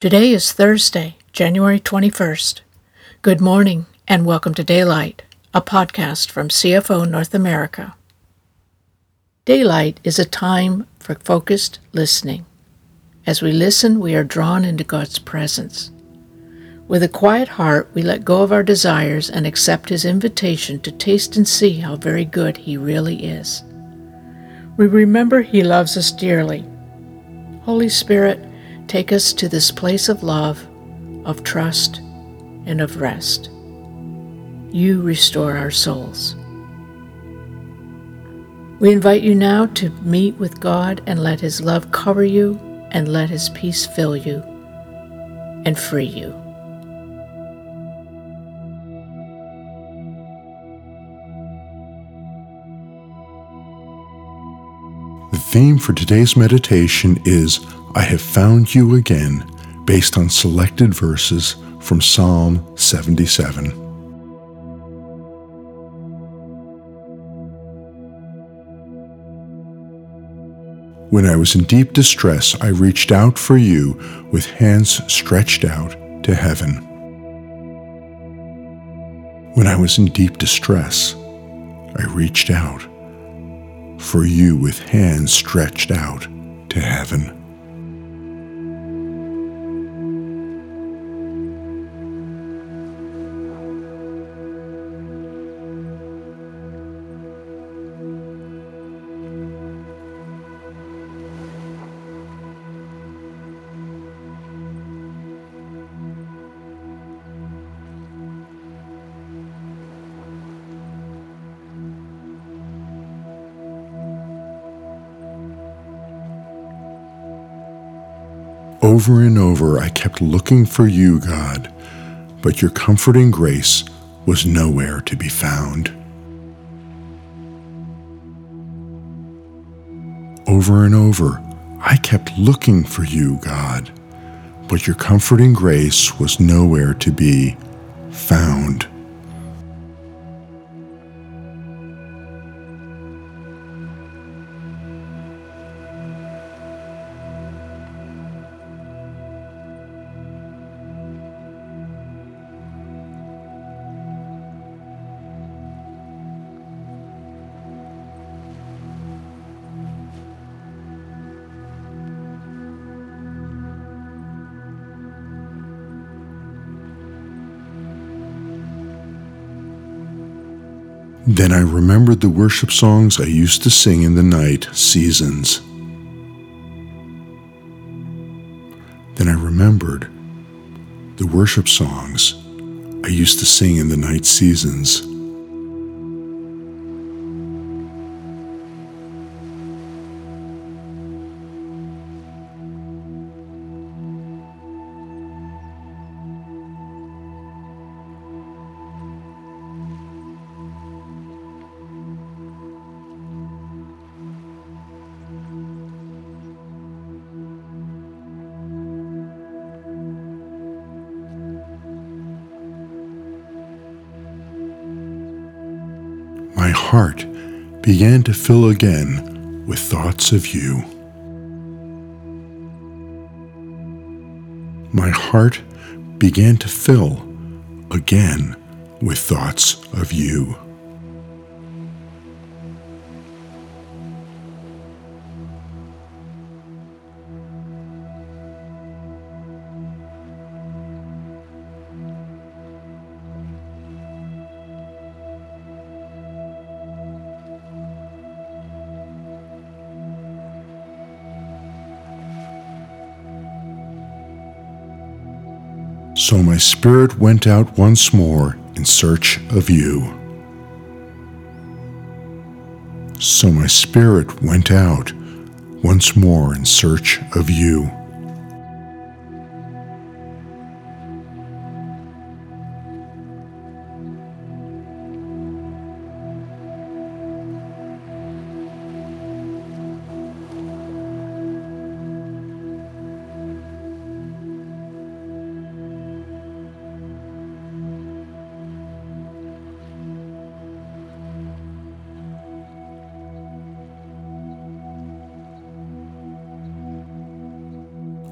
Today is Thursday, January 21st. Good morning and welcome to Daylight, a podcast from CFO North America. Daylight is a time for focused listening. As we listen, we are drawn into God's presence. With a quiet heart, we let go of our desires and accept His invitation to taste and see how very good He really is. We remember He loves us dearly. Holy Spirit, Take us to this place of love, of trust, and of rest. You restore our souls. We invite you now to meet with God and let His love cover you and let His peace fill you and free you. The theme for today's meditation is I have found you again, based on selected verses from Psalm 77. When I was in deep distress, I reached out for you with hands stretched out to heaven. When I was in deep distress, I reached out for you with hands stretched out to heaven. Over and over, I kept looking for you, God, but your comforting grace was nowhere to be found. Over and over, I kept looking for you, God, but your comforting grace was nowhere to be found. Then I remembered the worship songs I used to sing in the night seasons. Then I remembered the worship songs I used to sing in the night seasons. Heart began to fill again with thoughts of you. My heart began to fill again with thoughts of you. So my spirit went out once more in search of you. So my spirit went out once more in search of you.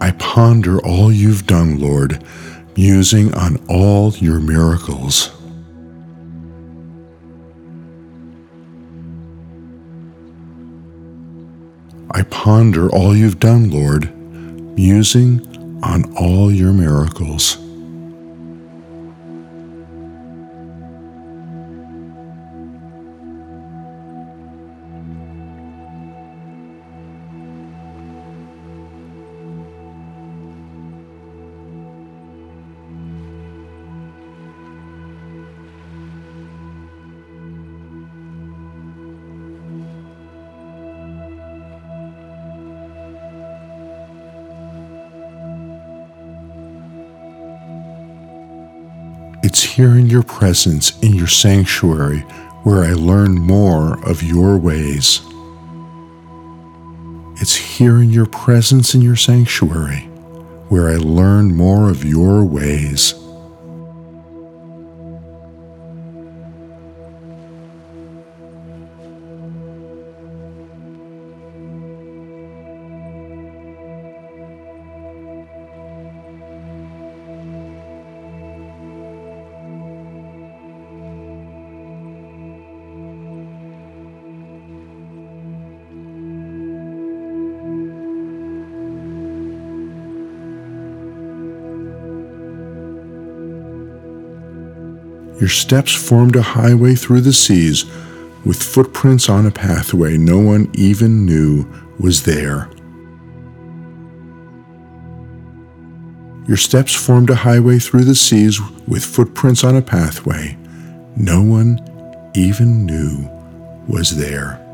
I ponder all you've done, Lord, musing on all your miracles. I ponder all you've done, Lord, musing on all your miracles. Here in your presence, in your sanctuary, where I learn more of your ways. It's here in your presence, in your sanctuary, where I learn more of your ways. Your steps formed a highway through the seas with footprints on a pathway no one even knew was there. Your steps formed a highway through the seas with footprints on a pathway no one even knew was there.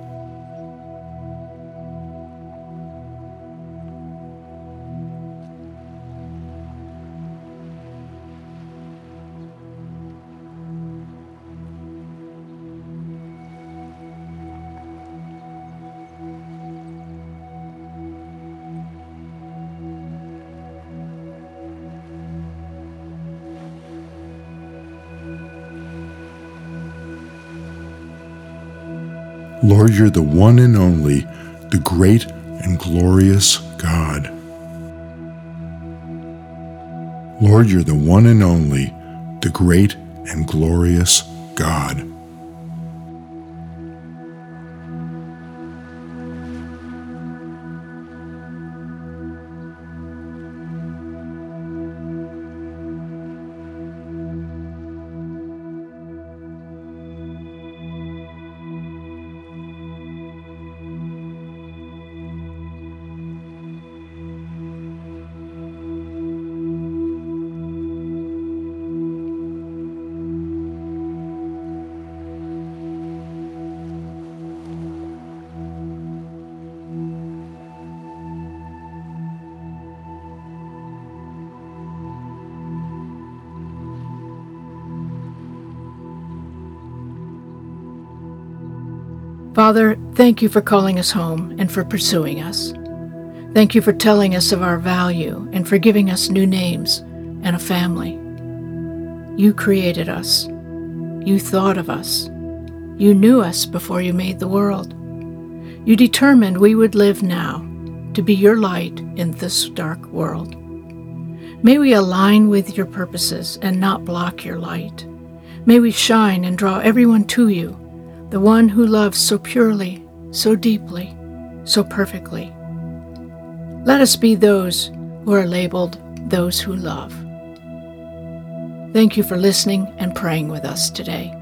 Lord, you're the one and only, the great and glorious God. Lord, you're the one and only, the great and glorious God. Father, thank you for calling us home and for pursuing us. Thank you for telling us of our value and for giving us new names and a family. You created us. You thought of us. You knew us before you made the world. You determined we would live now to be your light in this dark world. May we align with your purposes and not block your light. May we shine and draw everyone to you the one who loves so purely, so deeply, so perfectly. Let us be those who are labeled those who love. Thank you for listening and praying with us today.